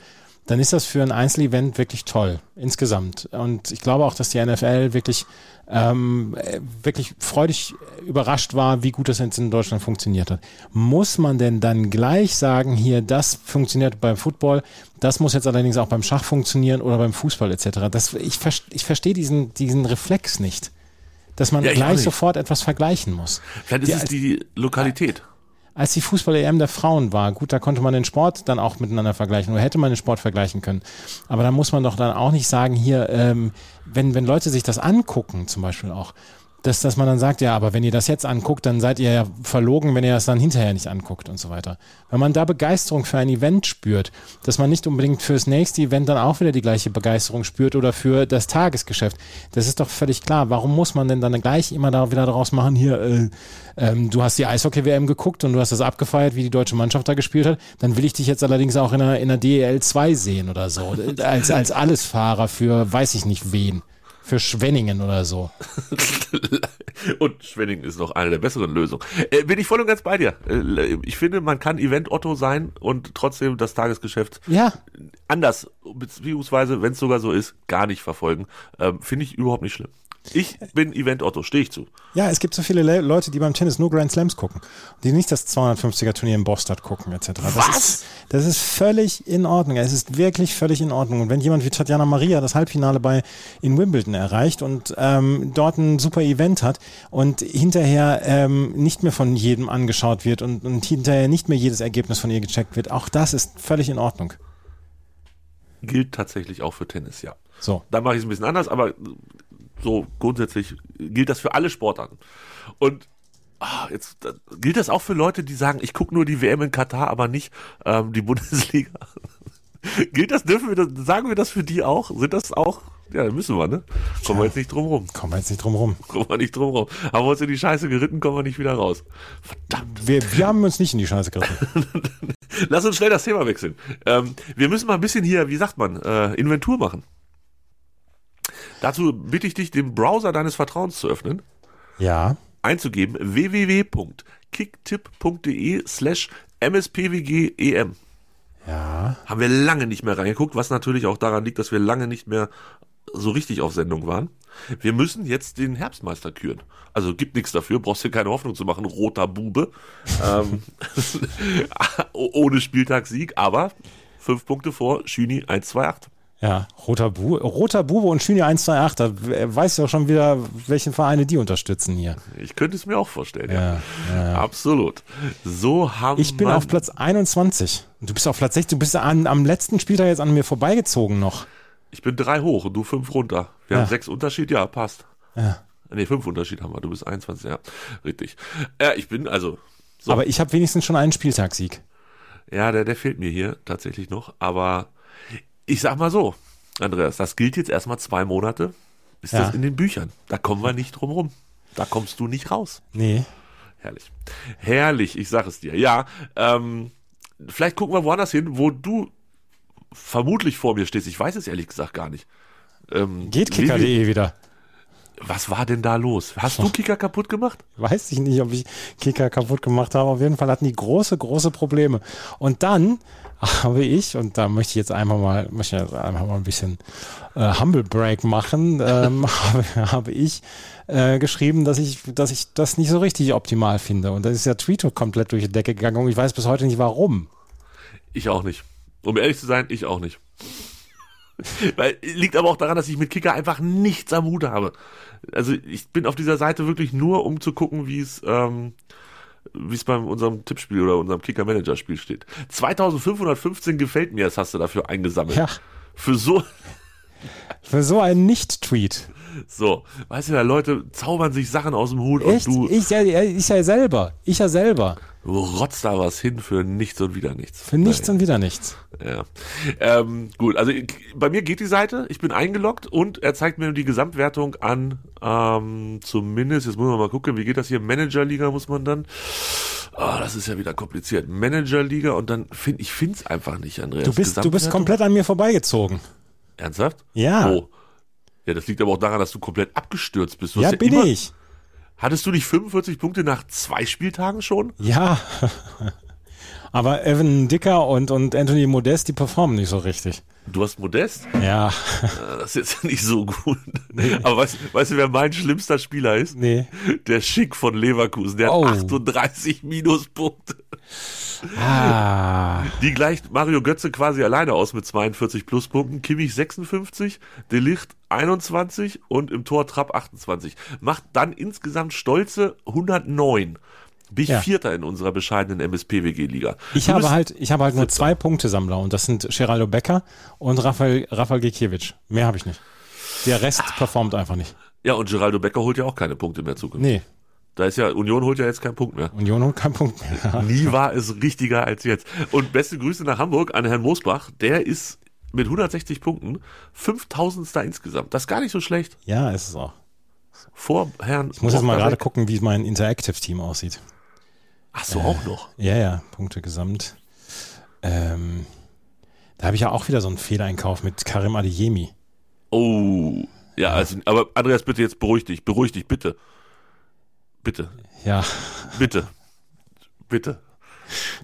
dann ist das für ein Einzelevent wirklich toll, insgesamt. Und ich glaube auch, dass die NFL wirklich, ähm, äh, wirklich freudig überrascht war, wie gut das jetzt in Deutschland funktioniert hat. Muss man denn dann gleich sagen, hier, das funktioniert beim Football, das muss jetzt allerdings auch beim Schach funktionieren oder beim Fußball etc. Das, ich, ich verstehe diesen, diesen Reflex nicht. Dass man Ja, gleich sofort etwas vergleichen muss. Vielleicht ist Die- es die Lokalität. Als die Fußball-EM der Frauen war, gut, da konnte man den Sport dann auch miteinander vergleichen oder hätte man den Sport vergleichen können. Aber da muss man doch dann auch nicht sagen, hier, ähm, wenn, wenn Leute sich das angucken, zum Beispiel auch, dass, dass man dann sagt, ja, aber wenn ihr das jetzt anguckt, dann seid ihr ja verlogen, wenn ihr das dann hinterher nicht anguckt und so weiter. Wenn man da Begeisterung für ein Event spürt, dass man nicht unbedingt fürs nächste Event dann auch wieder die gleiche Begeisterung spürt oder für das Tagesgeschäft, das ist doch völlig klar. Warum muss man denn dann gleich immer da wieder daraus machen, hier, äh, ähm, du hast die Eishockey-WM geguckt und du hast das abgefeiert, wie die deutsche Mannschaft da gespielt hat, dann will ich dich jetzt allerdings auch in der, in der DEL 2 sehen oder so, als, als Allesfahrer für weiß ich nicht wen. Für Schwenningen oder so. Und Schwenningen ist noch eine der besseren Lösungen. Äh, bin ich voll und ganz bei dir. Äh, ich finde, man kann Event-Otto sein und trotzdem das Tagesgeschäft Ja, anders, beziehungsweise, wenn es sogar so ist, gar nicht verfolgen. Ähm, finde ich überhaupt nicht schlimm. Ich bin Event-Otto, stehe ich zu. Ja, es gibt so viele Le Leute, die beim Tennis nur Grand Slams gucken, die nicht das 250er Turnier in Boston gucken etc. Das Was? Ist, das ist völlig in Ordnung. Es ist wirklich völlig in Ordnung. Und wenn jemand wie Tatjana Maria das Halbfinale bei in Wimbledon erreicht und ähm, dort ein super Event hat und hinterher ähm, nicht mehr von jedem angeschaut wird und, und hinterher nicht mehr jedes Ergebnis von ihr gecheckt wird, auch das ist völlig in Ordnung. Gilt tatsächlich auch für Tennis, ja. So. Da mache ich es ein bisschen anders, aber so grundsätzlich gilt das für alle Sportarten. Und ah, jetzt da, gilt das auch für Leute, die sagen, ich gucke nur die WM in Katar, aber nicht ähm, die Bundesliga. gilt das, dürfen wir das, sagen wir das für die auch? Sind das auch? Ja, müssen wir, ne? Kommen wir jetzt nicht drum rum. Kommen wir jetzt nicht drum rum. Kommen wir nicht drum rum. Haben wir uns in die Scheiße geritten, kommen wir nicht wieder raus. Verdammt. Wir, wir haben uns nicht in die Scheiße geritten. Lass uns schnell das Thema wechseln. Ähm, wir müssen mal ein bisschen hier, wie sagt man, äh, Inventur machen. Dazu bitte ich dich, den Browser deines Vertrauens zu öffnen, Ja. einzugeben www.kicktip.de slash mspwgem. Ja. Haben wir lange nicht mehr reingeguckt, was natürlich auch daran liegt, dass wir lange nicht mehr so richtig auf Sendung waren. Wir müssen jetzt den Herbstmeister küren. Also gibt nichts dafür, brauchst dir keine Hoffnung zu machen, roter Bube. ähm, ohne Spieltagssieg, aber fünf Punkte vor Schüni 128. Ja, roter, Bu roter Bube und Schüni 128, da weiß ja auch schon wieder, welche Vereine die unterstützen hier. Ich könnte es mir auch vorstellen, ja. Ja, ja. Absolut. So haben Ich bin auf Platz 21. Und Du bist auf Platz 16. Du bist an, am letzten Spieltag jetzt an mir vorbeigezogen noch. Ich bin drei hoch und du fünf runter. Wir Ja. haben sechs Unterschied, ja, passt. Ja. Nee, fünf Unterschied haben wir. Du bist 21, ja. Richtig. Ja, ich bin, also, so. Aber ich habe wenigstens schon einen Spieltagssieg. Ja, der, der fehlt mir hier tatsächlich noch. Aber ich sag mal so, Andreas, das gilt jetzt erstmal zwei Monate. Ist Ja. das in den Büchern? Da kommen wir nicht drum rum. Da kommst du nicht raus. Nee. Herrlich. Herrlich, ich sag es dir. Ja, ähm, vielleicht gucken wir woanders hin, wo du vermutlich vor mir stehst. Ich weiß es ehrlich gesagt gar nicht. Ähm, Geht kicker.de wieder. Was war denn da los? Hast du Kicker kaputt gemacht? Weiß ich nicht, ob ich Kicker kaputt gemacht habe. Auf jeden Fall hatten die große, große Probleme. Und dann habe ich, und da möchte ich jetzt einfach mal, möchte ich jetzt einfach mal ein bisschen äh, Humble Break machen, ähm, habe, habe ich äh, geschrieben, dass ich, dass ich das nicht so richtig optimal finde. Und da ist der Tweet komplett durch die Decke gegangen und ich weiß bis heute nicht warum. Ich auch nicht. Um ehrlich zu sein, ich auch nicht. Weil liegt aber auch daran, dass ich mit Kicker einfach nichts am Hut habe. Also ich bin auf dieser Seite wirklich nur, um zu gucken, wie es ähm, wie es bei unserem Tippspiel oder unserem Kicker-Manager-Spiel steht. 2515 gefällt mir, das hast du dafür eingesammelt. Ja, Für so, für so einen Nicht-Tweet. So, weißt du, da Leute zaubern sich Sachen aus dem Hut Echt? und du, Ich ja, ich ja selber. Ich ja selber. du rotzt da was hin für nichts und wieder nichts. Für nichts und wieder nichts. Ja. Ähm, gut, also bei mir geht die Seite, ich bin eingeloggt und er zeigt mir die Gesamtwertung an, ähm, zumindest, jetzt muss man mal gucken, wie geht das hier, Managerliga muss man dann, ah, das ist ja wieder kompliziert, Managerliga und dann finde ich finde es einfach nicht, Andreas. Du bist, du bist komplett an mir vorbeigezogen. Ernsthaft? Ja. Oh. Ja, das liegt aber auch daran, dass du komplett abgestürzt bist. Ja, hast bin ich. Hattest du nicht 45 Punkte nach zwei Spieltagen schon? Ja. Aber Evan Dicker und, und Anthony Modest, die performen nicht so richtig. Du hast Modest? Ja. Ja, Das ist jetzt nicht so gut. Aber weißt, weißt du, wer mein schlimmster Spieler ist? Nee. Der Schick von Leverkusen, der Oh. hat 38 Minuspunkte. Ah. Die gleicht Mario Götze quasi alleine aus mit 42 Pluspunkten. Kimmich 56, Delicht 21 und im Tor Trapp 28. Macht dann insgesamt stolze 109. Bin ich Ja. Vierter in unserer bescheidenen MSP-WG-Liga. Ich habe halt, ich habe halt nur zwei Punktesammler und das sind Geraldo Becker und Rafael, Rafael Gikiewicz. Mehr habe ich nicht. Der Rest performt einfach nicht. Ja, und Geraldo Becker holt ja auch keine Punkte mehr zukünftig. Nee, Da ist ja, Union holt ja jetzt keinen Punkt mehr. Union holt keinen Punkt mehr. Nie war es richtiger als jetzt. Und beste Grüße nach Hamburg an Herrn Mosbach. Der ist mit 160 Punkten 5000. insgesamt. Das ist gar nicht so schlecht. Ja, ist es auch. Vor Herrn. Ich muss jetzt mal gerade gucken, wie mein Interactive-Team aussieht. Ach so, auch noch. Ja, ja, Punkte gesamt. Ähm, da habe ich ja auch wieder so einen Fehleinkauf mit Karim Adeyemi. Oh. Ja, also, aber Andreas, bitte jetzt beruhig dich. Beruhig dich, bitte. Bitte. Ja, Bitte. Bitte.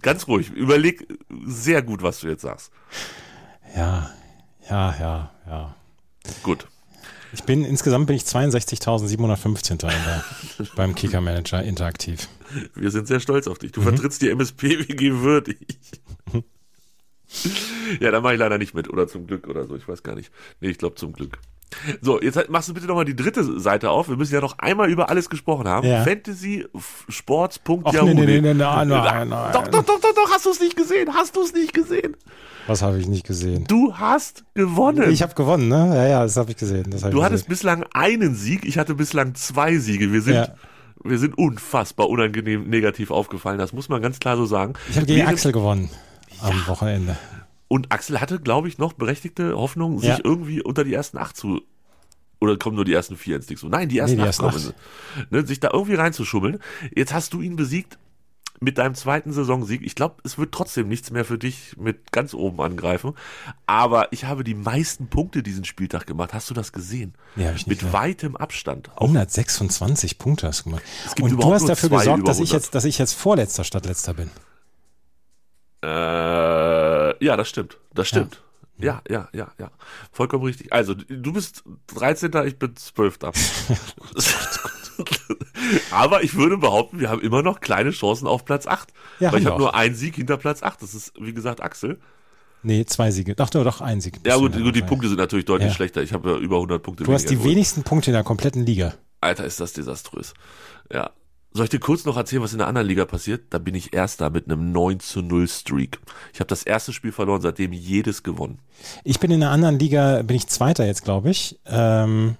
Ganz ruhig. Überleg sehr gut, was du jetzt sagst. ja, ja, ja, ja. Gut. Ich bin, insgesamt bin ich 62.715. in der, beim Kicker Manager interaktiv. Wir sind sehr stolz auf dich. Du Mhm. vertrittst die MSP-WG würdig. ja, da mache ich leider nicht mit. Oder zum Glück oder so. Ich weiß gar nicht. Nee, ich glaube zum Glück. So, jetzt machst du bitte nochmal die dritte Seite auf. Wir müssen ja noch einmal über alles gesprochen haben. Ja. Fantasy Sports. Ach, nee, nee, nee, nee, nein, nein, nein. Doch, doch, doch, doch, doch, hast du es nicht gesehen? Hast du es nicht gesehen? Was habe ich nicht gesehen? Du hast gewonnen. Ich habe gewonnen, ne? Ja, ja, das habe ich gesehen. Hab du ich hattest gesehen. bislang einen Sieg, ich hatte bislang zwei Siege. Wir sind, Ja. wir sind unfassbar unangenehm negativ aufgefallen. Das muss man ganz klar so sagen. Ich habe gegen Axel gewonnen am Wochenende. Und Axel hatte, glaube ich, noch berechtigte Hoffnung, sich Ja. irgendwie unter die ersten acht zu. Oder kommen nur die ersten vier ins Ding so? Nein, die ersten die acht ersten kommen. Ne, sich da irgendwie reinzuschummeln. Jetzt hast du ihn besiegt mit deinem zweiten Saisonsieg. Ich glaube, es wird trotzdem nichts mehr für dich mit ganz oben angreifen. Aber ich habe die meisten Punkte diesen Spieltag gemacht. Hast du das gesehen? Hab ich nicht Mit mehr. weitem Abstand. Auch 126 Punkte hast du gemacht. Und du hast dafür gesorgt, dass ich 100. jetzt, dass ich jetzt vorletzter statt letzter bin. Äh, ja, das stimmt. Das stimmt. Ja, ja, ja, ja. Vollkommen richtig. Also, du bist 13. Ich bin 12. Aber ich würde behaupten, wir haben immer noch kleine Chancen auf Platz 8. Ja, Weil ich habe nur einen Sieg hinter Platz 8. Das ist, wie gesagt, Axel. Nee, zwei Siege. Doch, doch, doch, ein Sieg. Ja, gut, gut die. Punkte sind natürlich deutlich Ja. schlechter. Ich habe ja über 100 Punkte Du hast die geholt. wenigsten Punkte in der kompletten Liga. Alter, ist das desaströs. Ja. Soll ich dir kurz noch erzählen, was in der anderen Liga passiert? Da bin ich Erster mit einem 9 zu 0 Streak. Ich habe das erste Spiel verloren, seitdem jedes gewonnen. Ich bin in einer anderen Liga, bin ich Zweiter jetzt, glaube ich. Ähm,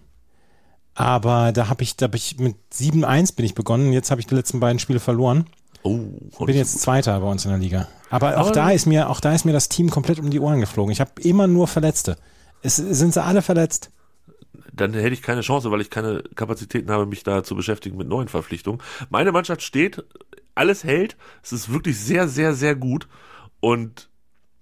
aber da habe ich, da hab ich mit 7-1 bin ich begonnen. Jetzt habe ich die letzten beiden Spiele verloren. Oh, Bin jetzt Zweiter bei uns in der Liga. Aber auch Aber- da ist mir, auch da ist mir das Team komplett um die Ohren geflogen. Ich habe immer nur Verletzte. Es sind sie alle verletzt. dann hätte ich keine Chance, weil ich keine Kapazitäten habe, mich da zu beschäftigen mit neuen Verpflichtungen. Meine Mannschaft steht, alles hält, es ist wirklich sehr, sehr, sehr gut und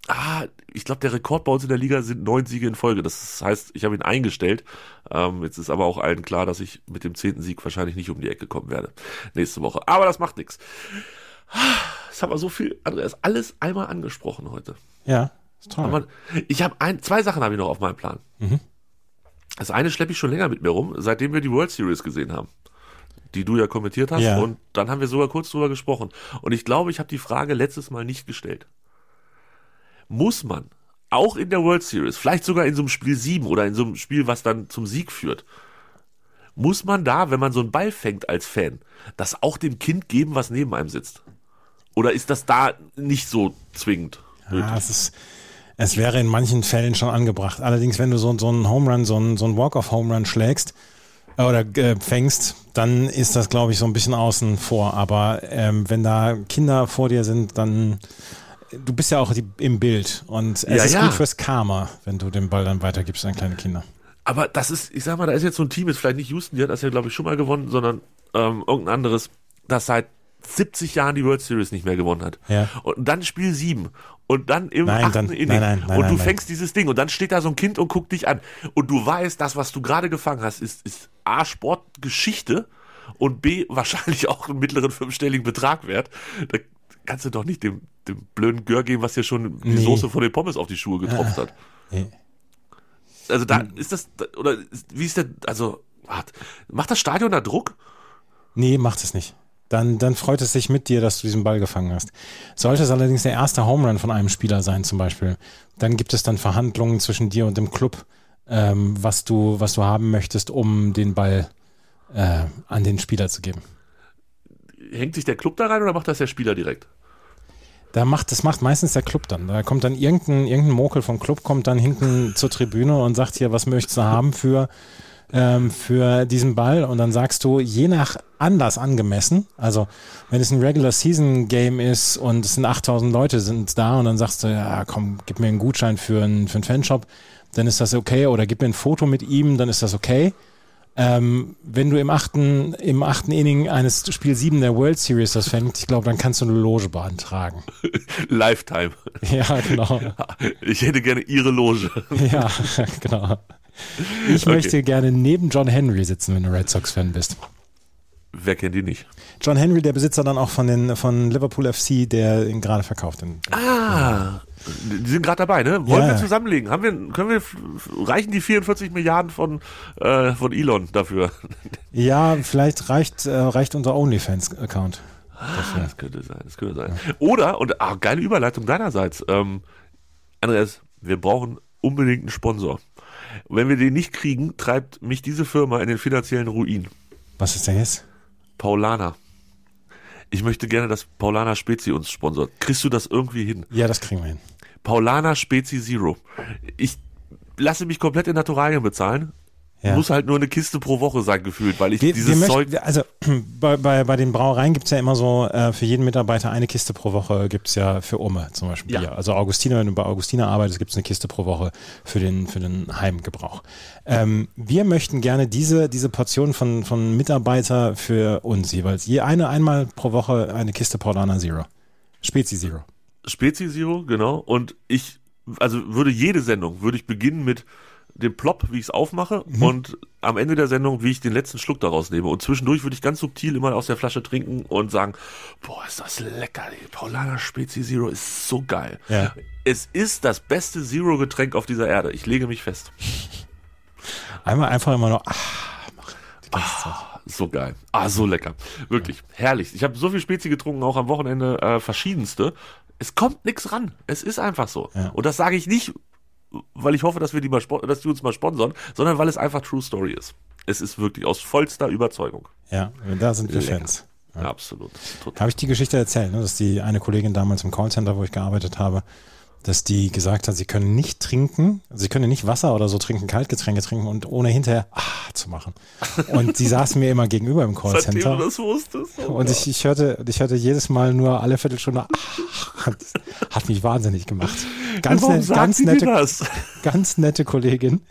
ah, ich glaube, der Rekord bei uns in der Liga sind neun Siege in Folge. Das heißt, ich habe ihn eingestellt. Ähm, jetzt ist aber auch allen klar, dass ich mit dem zehnten Sieg wahrscheinlich nicht um die Ecke kommen werde nächste Woche. Aber das macht nichts. Das haben wir so viel, Andreas, alles einmal angesprochen heute. Ja, ist toll. Aber ich habe ein, zwei Sachen habe ich noch auf meinem Plan. Mhm. Das eine schleppe ich schon länger mit mir rum, seitdem wir die World Series gesehen haben, die du ja kommentiert hast. Ja. Und dann haben wir sogar kurz drüber gesprochen. Und ich glaube, ich habe die Frage letztes Mal nicht gestellt. Muss man auch in der World Series, vielleicht sogar in so einem Spiel 7 oder in so einem Spiel, was dann zum Sieg führt, muss man da, wenn man so einen Ball fängt als Fan, das auch dem Kind geben, was neben einem sitzt? Oder ist das da nicht so zwingend? Ja, es ist, es wäre in manchen Fällen schon angebracht. Allerdings, wenn du so, so einen Home Run, so einen, so einen Walk-off-Home Run schlägst äh, oder äh, fängst, dann ist das, glaube ich, so ein bisschen außen vor. Aber ähm, wenn da Kinder vor dir sind, dann du bist ja auch die, im Bild und es Ja, ist ja. gut fürs Karma, wenn du den Ball dann weitergibst an kleine Kinder. Aber das ist, ich sag mal, da ist jetzt so ein Team, jetzt vielleicht nicht Houston, die hat das ja, glaube ich, schon mal gewonnen, sondern ähm, irgendein anderes, das seit 70 Jahren die World Series nicht mehr gewonnen hat. Ja. Und dann Spiel 7 und dann im Nein, achten dann- Inning nein, nein, nein, und du fängst dieses Ding und dann steht da so ein Kind und guckt dich an und du weißt, das, was du gerade gefangen hast, ist, ist A, Sportgeschichte und B, wahrscheinlich auch einen mittleren fünfstelligen Betrag wert. Da kannst du doch nicht dem, dem blöden Gör geben, was dir schon die Nee. Soße von den Pommes auf die Schuhe getropft hat. Nee. Also da Hm. ist das, oder wie ist denn, also, wart, macht das Stadion da Druck? Nee, macht es nicht. Dann, dann freut es sich mit dir, dass du diesen Ball gefangen hast. Sollte es allerdings der erste Home Run von einem Spieler sein, zum Beispiel, dann gibt es dann Verhandlungen zwischen dir und dem Club, ähm, was du, was du haben möchtest, um den Ball äh, an den Spieler zu geben. Hängt sich der Club da rein oder macht das der Spieler direkt? Da macht, das macht meistens der Club dann. Da kommt dann irgendein, irgendein Mokel vom Club, kommt dann hinten zur Tribüne und sagt hier, was möchtest du haben für, ähm, für diesen Ball? Und dann sagst du, je nach Anlass angemessen, also wenn es ein Regular Season Game ist und es sind 8000 Leute sind da und dann sagst du, ja komm, gib mir einen Gutschein für einen, für einen Fanshop, dann ist das okay. Oder gib mir ein Foto mit ihm, dann ist das okay. Ähm, wenn du im achten, im achten Inning eines Spiel 7 der World Series das fängt, ich glaube, dann kannst du eine Loge beantragen. Lifetime. Ja, genau. Ich hätte gerne ihre Loge. Ja, genau. Ich Okay. möchte gerne neben John Henry sitzen, wenn du Red Sox-Fan bist. Wer kennt die nicht? John Henry, der Besitzer dann auch von, den, von Liverpool FC, der ihn gerade verkauft. Den- Ah, die sind gerade dabei, ne? Wollen Ja. wir zusammenlegen? Haben wir, können wir, reichen die 44 Milliarden von, äh, von Elon dafür? Ja, vielleicht reicht, äh, reicht unser OnlyFans-Account. Ah, Das könnte sein, das könnte sein. Oder, und ah, geile Überleitung deinerseits, ähm, Andreas, wir brauchen unbedingt einen Sponsor. Und wenn wir den nicht kriegen, treibt mich diese Firma in den finanziellen Ruin. Was ist denn jetzt? Paulana. Ich möchte gerne, dass Paulana Spezi uns sponsort. Kriegst du das irgendwie hin? Ja, das kriegen wir hin. Paulana Spezi Zero. Ich lasse mich komplett in Naturalien bezahlen. Ja. Muss halt nur eine Kiste pro Woche sein, gefühlt, weil ich Wir, dieses wir Zeug. möchten, also bei, bei, bei den Brauereien gibt's ja immer so, äh, für jeden Mitarbeiter eine Kiste pro Woche gibt's ja für Umme zum Beispiel Ja. Bier. Also Augustiner, wenn du bei Augustiner arbeitest, gibt's eine Kiste pro Woche für den, für den Heimgebrauch. Ähm, wir möchten gerne diese, diese Portion von, von Mitarbeiter für uns jeweils. Je eine einmal pro Woche eine Kiste Paulana Zero. Spezi Zero. Spezi Zero, genau. Und ich, also würde jede Sendung, würde ich beginnen mit dem Plop, wie ich es aufmache Mhm. und am Ende der Sendung, wie ich den letzten Schluck daraus nehme. Und zwischendurch würde ich ganz subtil immer aus der Flasche trinken und sagen, boah, ist das lecker, ey. Paulana Spezi Zero ist so geil. Ja. Es ist das beste Zero-Getränk auf dieser Erde. Ich lege mich fest. Einmal einfach immer nur, ah. Die Zeit. So geil. Ah, so lecker. Wirklich. Herrlich. Ich habe so viel Spezi getrunken, auch am Wochenende äh, verschiedenste. Es kommt nichts ran. Es ist einfach so. Ja. Und das sage ich nicht, weil ich hoffe, dass wir die mal dass die uns mal sponsern, sondern weil es einfach True Story ist. Es ist wirklich aus vollster Überzeugung. Ja, da sind wir Lecker. Fans. Absolut. Total. Habe ich die Geschichte erzählt, ne? dass die eine Kollegin damals im Callcenter, wo ich gearbeitet habe, dass die gesagt hat, sie können nicht trinken, sie können nicht Wasser oder so trinken, Kaltgetränke trinken und ohne hinterher ah zu machen. Und sie saß mir immer gegenüber im Seitdem du Callcenter. das wusstest. Oh Und ich, ich hörte, ich hörte jedes Mal nur alle Viertelstunde, ah, hat, hat mich wahnsinnig gemacht. Ganz, Warum ganz nette, das? ganz nette Kollegin,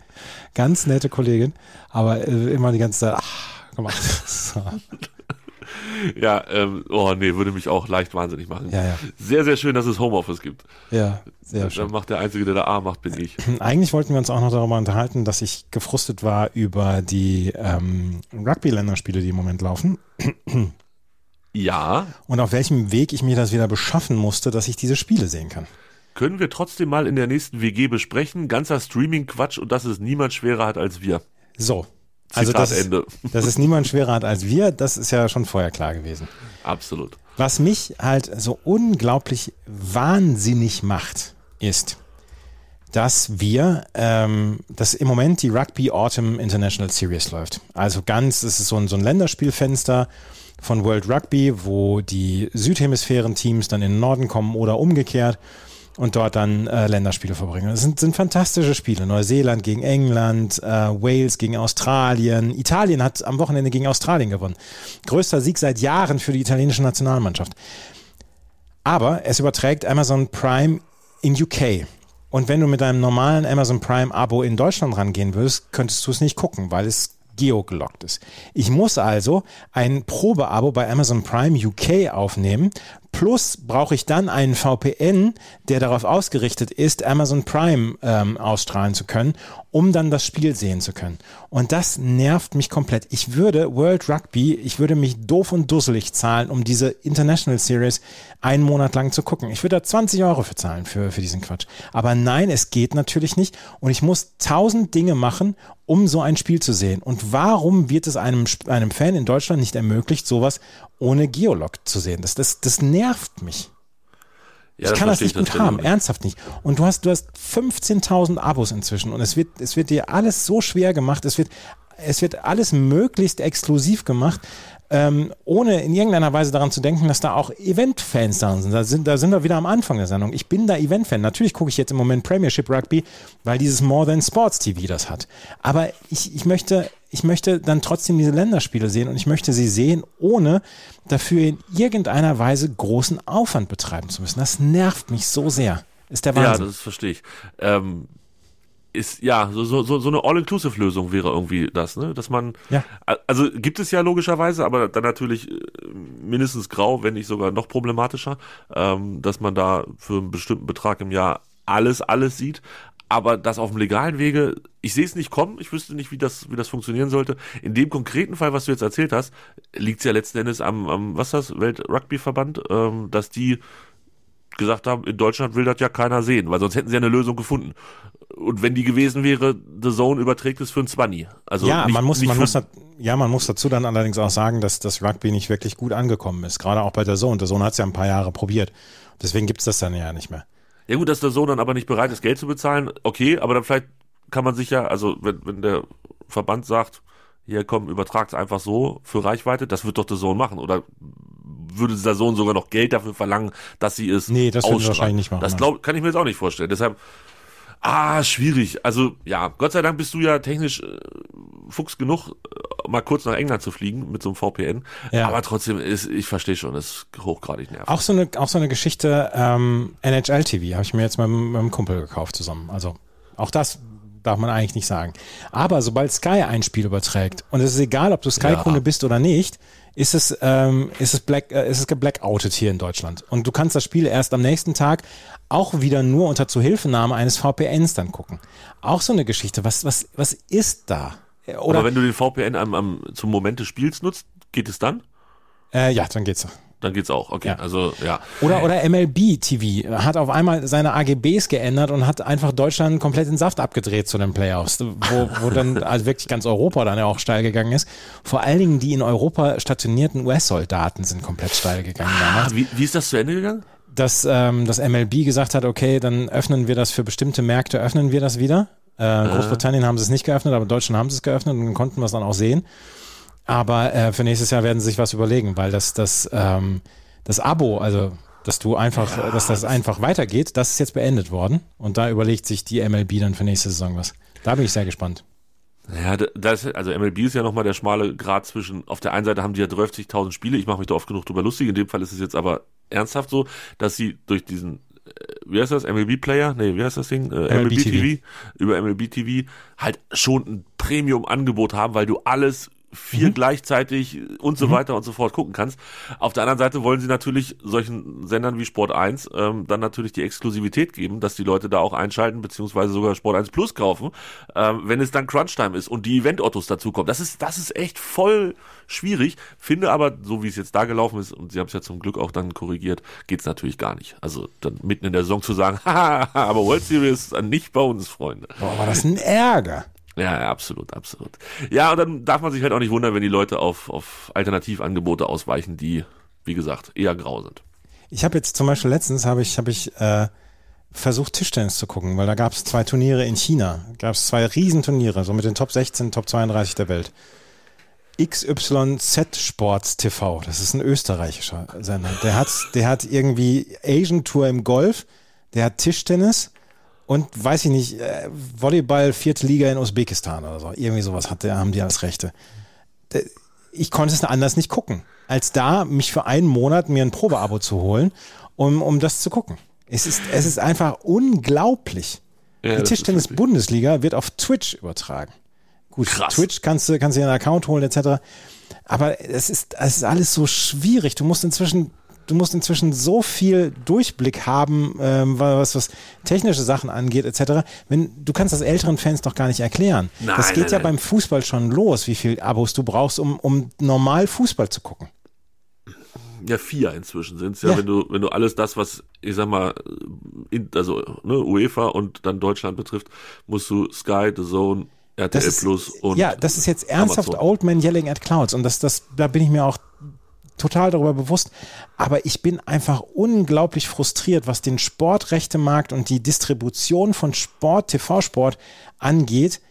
ganz nette Kollegin, aber äh, immer die ganze Zeit ah, gemacht. So. Ja, ähm, oh nee, würde mich auch leicht wahnsinnig machen. Ja, ja. Sehr, sehr schön, dass es Homeoffice gibt. Ja, sehr schön. Dann macht der Einzige, der da A macht, bin ich. Eigentlich wollten wir uns auch noch darüber unterhalten, dass ich gefrustet war über die ähm, Rugby-Länderspiele, die im Moment laufen Ja, und auf welchem Weg ich mir das wieder beschaffen musste, dass ich diese Spiele sehen kann. Können wir trotzdem mal in der nächsten WG besprechen. Ganzer Streaming-Quatsch und dass es niemand schwerer hat als wir. So. Also Zitat das ist, Ende. dass es niemand schwerer hat als wir, das ist ja schon vorher klar gewesen. Absolut. Was mich halt so unglaublich wahnsinnig macht, ist, dass wir, ähm, dass im Moment die Rugby Autumn International Series läuft. Also ganz, es ist so ein, so ein Länderspielfenster von World Rugby, wo die Südhemisphären-Teams dann in den Norden kommen oder umgekehrt. Und dort dann äh, Länderspiele verbringen. Das sind, sind fantastische Spiele. Neuseeland gegen England, äh, Wales gegen Australien. Italien hat am Wochenende gegen Australien gewonnen. Größter Sieg seit Jahren für die italienische Nationalmannschaft. Aber es überträgt Amazon Prime in UK. Und wenn du mit deinem normalen Amazon Prime Abo in Deutschland rangehen würdest, könntest du es nicht gucken, weil es geogelockt ist. Ich muss also ein Probeabo bei Amazon Prime UK aufnehmen. Plus brauche ich dann einen VPN, der darauf ausgerichtet ist, Amazon Prime ähm, ausstrahlen zu können, um dann das Spiel sehen zu können. Und das nervt mich komplett. Ich würde World Rugby, ich würde mich doof und dusselig zahlen, um diese International Series einen Monat lang zu gucken. Ich würde da 20 Euro für zahlen für, für diesen Quatsch. Aber nein, es geht natürlich nicht. Und ich muss tausend Dinge machen, um so ein Spiel zu sehen. Und warum wird es einem, einem Fan in Deutschland nicht ermöglicht, sowas ohne Geolog zu sehen? Das, das, das nervt mich. Ja, ich kann das nicht gut haben, nicht. ernsthaft nicht. Und du hast, du hast 15.000 Abos inzwischen und es wird, es wird dir alles so schwer gemacht, es wird, es wird alles möglichst exklusiv gemacht, ähm, ohne in irgendeiner Weise daran zu denken, dass da auch Event-Fans da sind. Da, sind. da sind wir wieder am Anfang der Sendung. Ich bin da Event-Fan. Natürlich gucke ich jetzt im Moment Premiership Rugby, weil dieses More Than Sports TV das hat. Aber ich, ich möchte ich möchte dann trotzdem diese Länderspiele sehen und ich möchte sie sehen, ohne dafür in irgendeiner Weise großen Aufwand betreiben zu müssen. Das nervt mich so sehr. Ist der Wahnsinn. Ja, das verstehe ich. Ähm, ist ja so, so, so eine All-Inclusive-Lösung wäre irgendwie das, ne? Dass man ja. also gibt es ja logischerweise, aber dann natürlich äh, mindestens grau, wenn nicht sogar noch problematischer, ähm, dass man da für einen bestimmten Betrag im Jahr alles, alles sieht. Aber das auf dem legalen Wege, ich sehe es nicht kommen, ich wüsste nicht, wie das, wie das funktionieren sollte. In dem konkreten Fall, was du jetzt erzählt hast, liegt es ja letzten Endes am, am was ist das, Welt-Rugby-Verband, ähm, dass die gesagt haben, in Deutschland will das ja keiner sehen, weil sonst hätten sie ja eine Lösung gefunden. Und wenn die gewesen wäre, The Zone überträgt es für ein Zwanni. Also ja, nicht, man muss, man muss, ja, man muss dazu dann allerdings auch sagen, dass das Rugby nicht wirklich gut angekommen ist. Gerade auch bei der Zone. Der Zone hat es ja ein paar Jahre probiert. Deswegen gibt es das dann ja nicht mehr. Ja gut, dass der Sohn dann aber nicht bereit ist, Geld zu bezahlen, okay, aber dann vielleicht kann man sich ja, also wenn, wenn der Verband sagt, hier komm, übertragt einfach so für Reichweite, das wird doch der Sohn machen. Oder würde dieser Sohn sogar noch Geld dafür verlangen, dass sie es Nee, das würde wahrscheinlich nicht machen. Das glaub, kann ich mir jetzt auch nicht vorstellen. Deshalb, ah, schwierig. Also ja, Gott sei Dank bist du ja technisch äh, Fuchs genug, äh, mal kurz nach England zu fliegen mit so einem VPN. Ja. Aber trotzdem ist, ich verstehe schon, ist hochgradig nervig. Auch so eine, auch so eine Geschichte, ähm, NHL TV habe ich mir jetzt mit, mit meinem Kumpel gekauft zusammen. Also auch das darf man eigentlich nicht sagen. Aber sobald Sky ein Spiel überträgt, und es ist egal, ob du Sky-Kunde ja. bist oder nicht, ist es, ähm, ist es, black, äh, ist es geblackoutet hier in Deutschland. Und du kannst das Spiel erst am nächsten Tag auch wieder nur unter Zuhilfenahme eines VPNs dann gucken. Auch so eine Geschichte. Was, was, was ist da? Oder Aber wenn du den VPN am, am, zum Moment des Spiels nutzt, geht es dann? Äh, ja, dann geht's dann geht's auch. Okay, ja. also ja. Oder oder MLB TV hat auf einmal seine AGBs geändert und hat einfach Deutschland komplett in Saft abgedreht zu den Playoffs, wo, wo dann also wirklich ganz Europa dann ja auch steil gegangen ist. Vor allen Dingen die in Europa stationierten US-Soldaten sind komplett steil gegangen. Ah, wie, wie ist das zu Ende gegangen? Dass ähm, das MLB gesagt hat, okay, dann öffnen wir das für bestimmte Märkte, öffnen wir das wieder. Äh, Großbritannien haben sie es nicht geöffnet, aber Deutschland haben sie es geöffnet und konnten wir es dann auch sehen. Aber äh, für nächstes Jahr werden sie sich was überlegen, weil das, das, ähm, das Abo, also dass du einfach, ja, dass das einfach weitergeht, das ist jetzt beendet worden. Und da überlegt sich die MLB dann für nächste Saison was. Da bin ich sehr gespannt. Ja, das, also MLB ist ja nochmal der schmale Grad zwischen, auf der einen Seite haben die ja 30.000 Spiele, ich mache mich da oft genug drüber lustig, in dem Fall ist es jetzt aber ernsthaft so, dass sie durch diesen, äh, wie heißt das, MLB Player? Nee, wie heißt das Ding? Äh, MLB, MLB TV. TV, über MLB TV halt schon ein Premium-Angebot haben, weil du alles vier mhm. gleichzeitig und so mhm. weiter und so fort gucken kannst. Auf der anderen Seite wollen sie natürlich solchen Sendern wie Sport 1 ähm, dann natürlich die Exklusivität geben, dass die Leute da auch einschalten, beziehungsweise sogar Sport 1 Plus kaufen, ähm, wenn es dann Crunchtime ist und die Event-Ottos dazukommen. Das ist, das ist echt voll schwierig. Finde aber, so wie es jetzt da gelaufen ist, und sie haben es ja zum Glück auch dann korrigiert, geht's natürlich gar nicht. Also dann mitten in der Saison zu sagen, haha, aber World Series nicht bei uns, Freunde. Boah, war das ein Ärger. Ja, absolut, absolut. Ja, und dann darf man sich halt auch nicht wundern, wenn die Leute auf, auf Alternativangebote ausweichen, die, wie gesagt, eher grau sind. Ich habe jetzt zum Beispiel letztens habe ich, habe ich äh, versucht, Tischtennis zu gucken, weil da gab es zwei Turniere in China. Gab es zwei Riesenturniere, so mit den Top 16, Top 32 der Welt. XYZ Sports TV, das ist ein österreichischer Sender. Der hat, der hat irgendwie Asian Tour im Golf, der hat Tischtennis und weiß ich nicht, äh, Volleyball, vierte Liga in Usbekistan oder so. Irgendwie sowas hat der, haben die als Rechte. Der- Ich konnte es anders nicht gucken, als da mich für einen Monat mir ein Probeabo zu holen, um, um das zu gucken. Es ist, es ist einfach unglaublich. Ja, die Tischtennis-Bundesliga wird auf Twitch übertragen. Gut, Krass. Twitch kannst du, kannst du dir einen Account holen, etc. Aber es ist, es ist alles so schwierig. Du musst inzwischen, du musst inzwischen so viel Durchblick haben, ähm, was, was technische Sachen angeht, etc. Wenn, du kannst das älteren Fans doch gar nicht erklären. Nein, das geht nein, ja nein. beim Fußball schon los, wie viel Abos du brauchst, um, um normal Fußball zu gucken. Ja, vier inzwischen sind's ja, Ja. wenn du, wenn du alles das, was, ich sag mal, in, also ne, UEFA und dann Deutschland betrifft, musst du Sky, The Zone, RTL ist, Plus und ja, das ist jetzt ernsthaft Amazon. Old Man Yelling at Clouds und das, das, da bin ich mir auch total darüber bewusst. Aber ich bin einfach unglaublich frustriert, was den Sportrechtemarkt und die Distribution von Sport, TV-Sport angeht.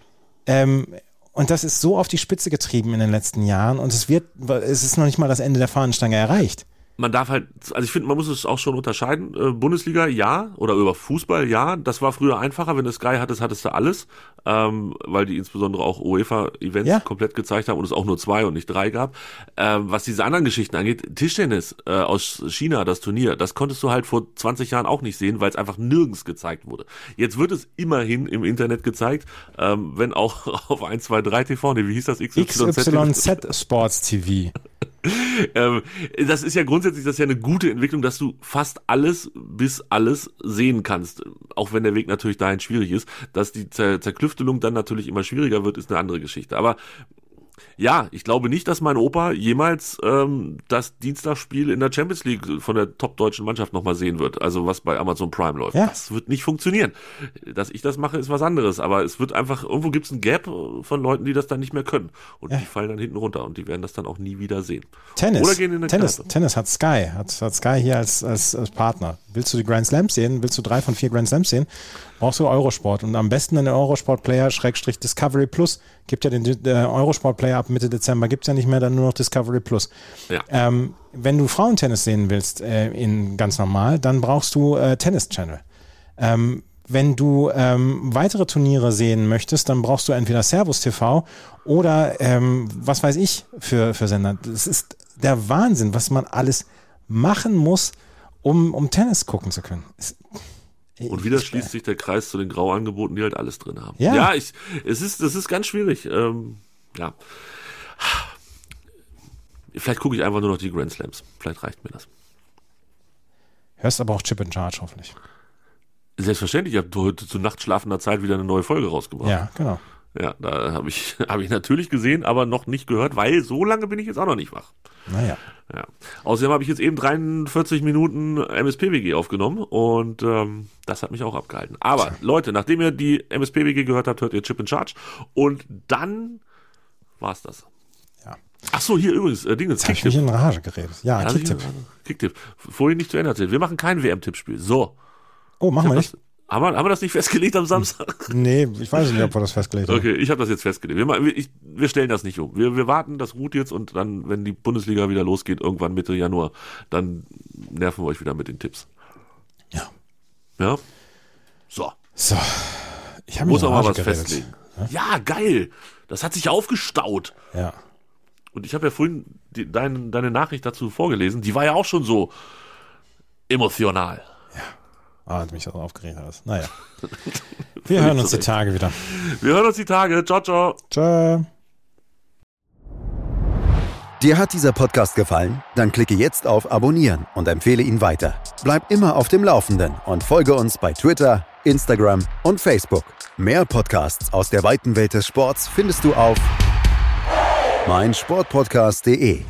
Ähm, und das ist so auf die Spitze getrieben in den letzten Jahren und es wird, es ist noch nicht mal das Ende der Fahnenstange erreicht. Man darf halt, also ich finde, man muss es auch schon unterscheiden. Äh, Bundesliga, ja, oder über Fußball, ja. Das war früher einfacher. Wenn du Sky hattest, hattest du alles, ähm, weil die insbesondere auch UEFA-Events Ja. komplett gezeigt haben und es auch nur zwei und nicht drei gab. Ähm, was diese anderen Geschichten angeht, Tischtennis äh, aus China, das Turnier, das konntest du halt vor 20 Jahren auch nicht sehen, weil es einfach nirgends gezeigt wurde. Jetzt wird es immerhin im Internet gezeigt, ähm, wenn auch auf 1, 2, 3 TV, nee, wie hieß das? XYZ Sports TV. ähm, das ist ja grundsätzlich das ist ja eine gute Entwicklung, dass du fast alles bis alles sehen kannst. Auch wenn der Weg natürlich dahin schwierig ist. Dass die Zer Zerklüftelung dann natürlich immer schwieriger wird, ist eine andere Geschichte. Aber ja, ich glaube nicht, dass mein Opa jemals ähm, das Dienstagsspiel in der Champions League von der top-deutschen Mannschaft nochmal sehen wird. Also was bei Amazon Prime läuft. Ja. Das wird nicht funktionieren. Dass ich das mache, ist was anderes. Aber es wird einfach, irgendwo gibt es ein Gap von Leuten, die das dann nicht mehr können. Und die fallen dann hinten runter und die werden das dann auch nie wieder sehen. Tennis. Oder gehen in eine Tennis, Kneipe. Tennis hat Sky, hat, hat Sky hier als, als, als Partner. Willst du die Grand Slams sehen? Willst du drei von vier Grand Slams sehen? Brauchst du Eurosport. Und am besten den Eurosport Player Schrägstrich Discovery Plus. Gibt ja den äh, Eurosport Player ab Mitte Dezember, gibt's ja nicht mehr, dann nur noch Discovery Plus. Ja. Ähm, wenn du Frauentennis sehen willst, äh, in ganz normal, dann brauchst du äh, Tennis Channel. Ähm, wenn du ähm, weitere Turniere sehen möchtest, dann brauchst du entweder Servus TV oder ähm, was weiß ich für, für Sender. Das ist der Wahnsinn, was man alles machen muss, um, um Tennis gucken zu können. Es- Und wieder schließt sich der Kreis zu den Grauangeboten, die halt alles drin haben. Ja. ja ich, es ist, das ist ganz schwierig. Ähm, ja. Vielleicht gucke ich einfach nur noch die Grand Slams. Vielleicht reicht mir das. Hörst aber auch Chip in Charge, hoffentlich. Selbstverständlich, ich habe heute zu nachtschlafender Zeit wieder eine neue Folge rausgebracht. Ja, genau. Ja, da habe ich, hab ich natürlich gesehen, aber noch nicht gehört, weil so lange bin ich jetzt auch noch nicht wach. Naja. Ja. Außerdem habe ich jetzt eben 43 Minuten MSPWG aufgenommen und ähm, das hat mich auch abgehalten. Aber Leute, nachdem ihr die MSPWG gehört habt, hört ihr Chip in Charge und dann war's das. Ja. Ach so, hier übrigens, äh, Dinge, habe ich mich in Rage geredet. Ja, Kicktipp. Kicktipp. Vorhin nicht zu Ende erzählt. Wir machen kein WM-Tippspiel. So. Oh, machen wir Das, nicht? Haben, wir, haben wir das nicht festgelegt am Samstag? Nee, ich weiß nicht, ob wir das festgelegt haben. Okay, ich habe das jetzt festgelegt. Wir, ich, wir stellen das nicht um. Wir, wir warten, das ruht jetzt und dann, wenn die Bundesliga wieder losgeht, irgendwann Mitte Januar, dann nerven wir euch wieder mit den Tipps. Ja. Ja? So. So. Ich Muss auch mal was geredet. festlegen. Ja, geil. Das hat sich aufgestaut. Ja. Und ich habe ja vorhin die, dein, deine Nachricht dazu vorgelesen. Die war ja auch schon so emotional. Ah, hat mich das aufgeregt alles. Naja. Wir hören uns die. Tage wieder. Wir hören uns die Tage. Ciao, ciao. Ciao. Dir hat dieser Podcast gefallen? Dann klicke jetzt auf Abonnieren und empfehle ihn weiter. Bleib immer auf dem Laufenden und folge uns bei Twitter, Instagram und Facebook. Mehr Podcasts aus der weiten Welt des Sports findest du auf meinsportpodcast.de.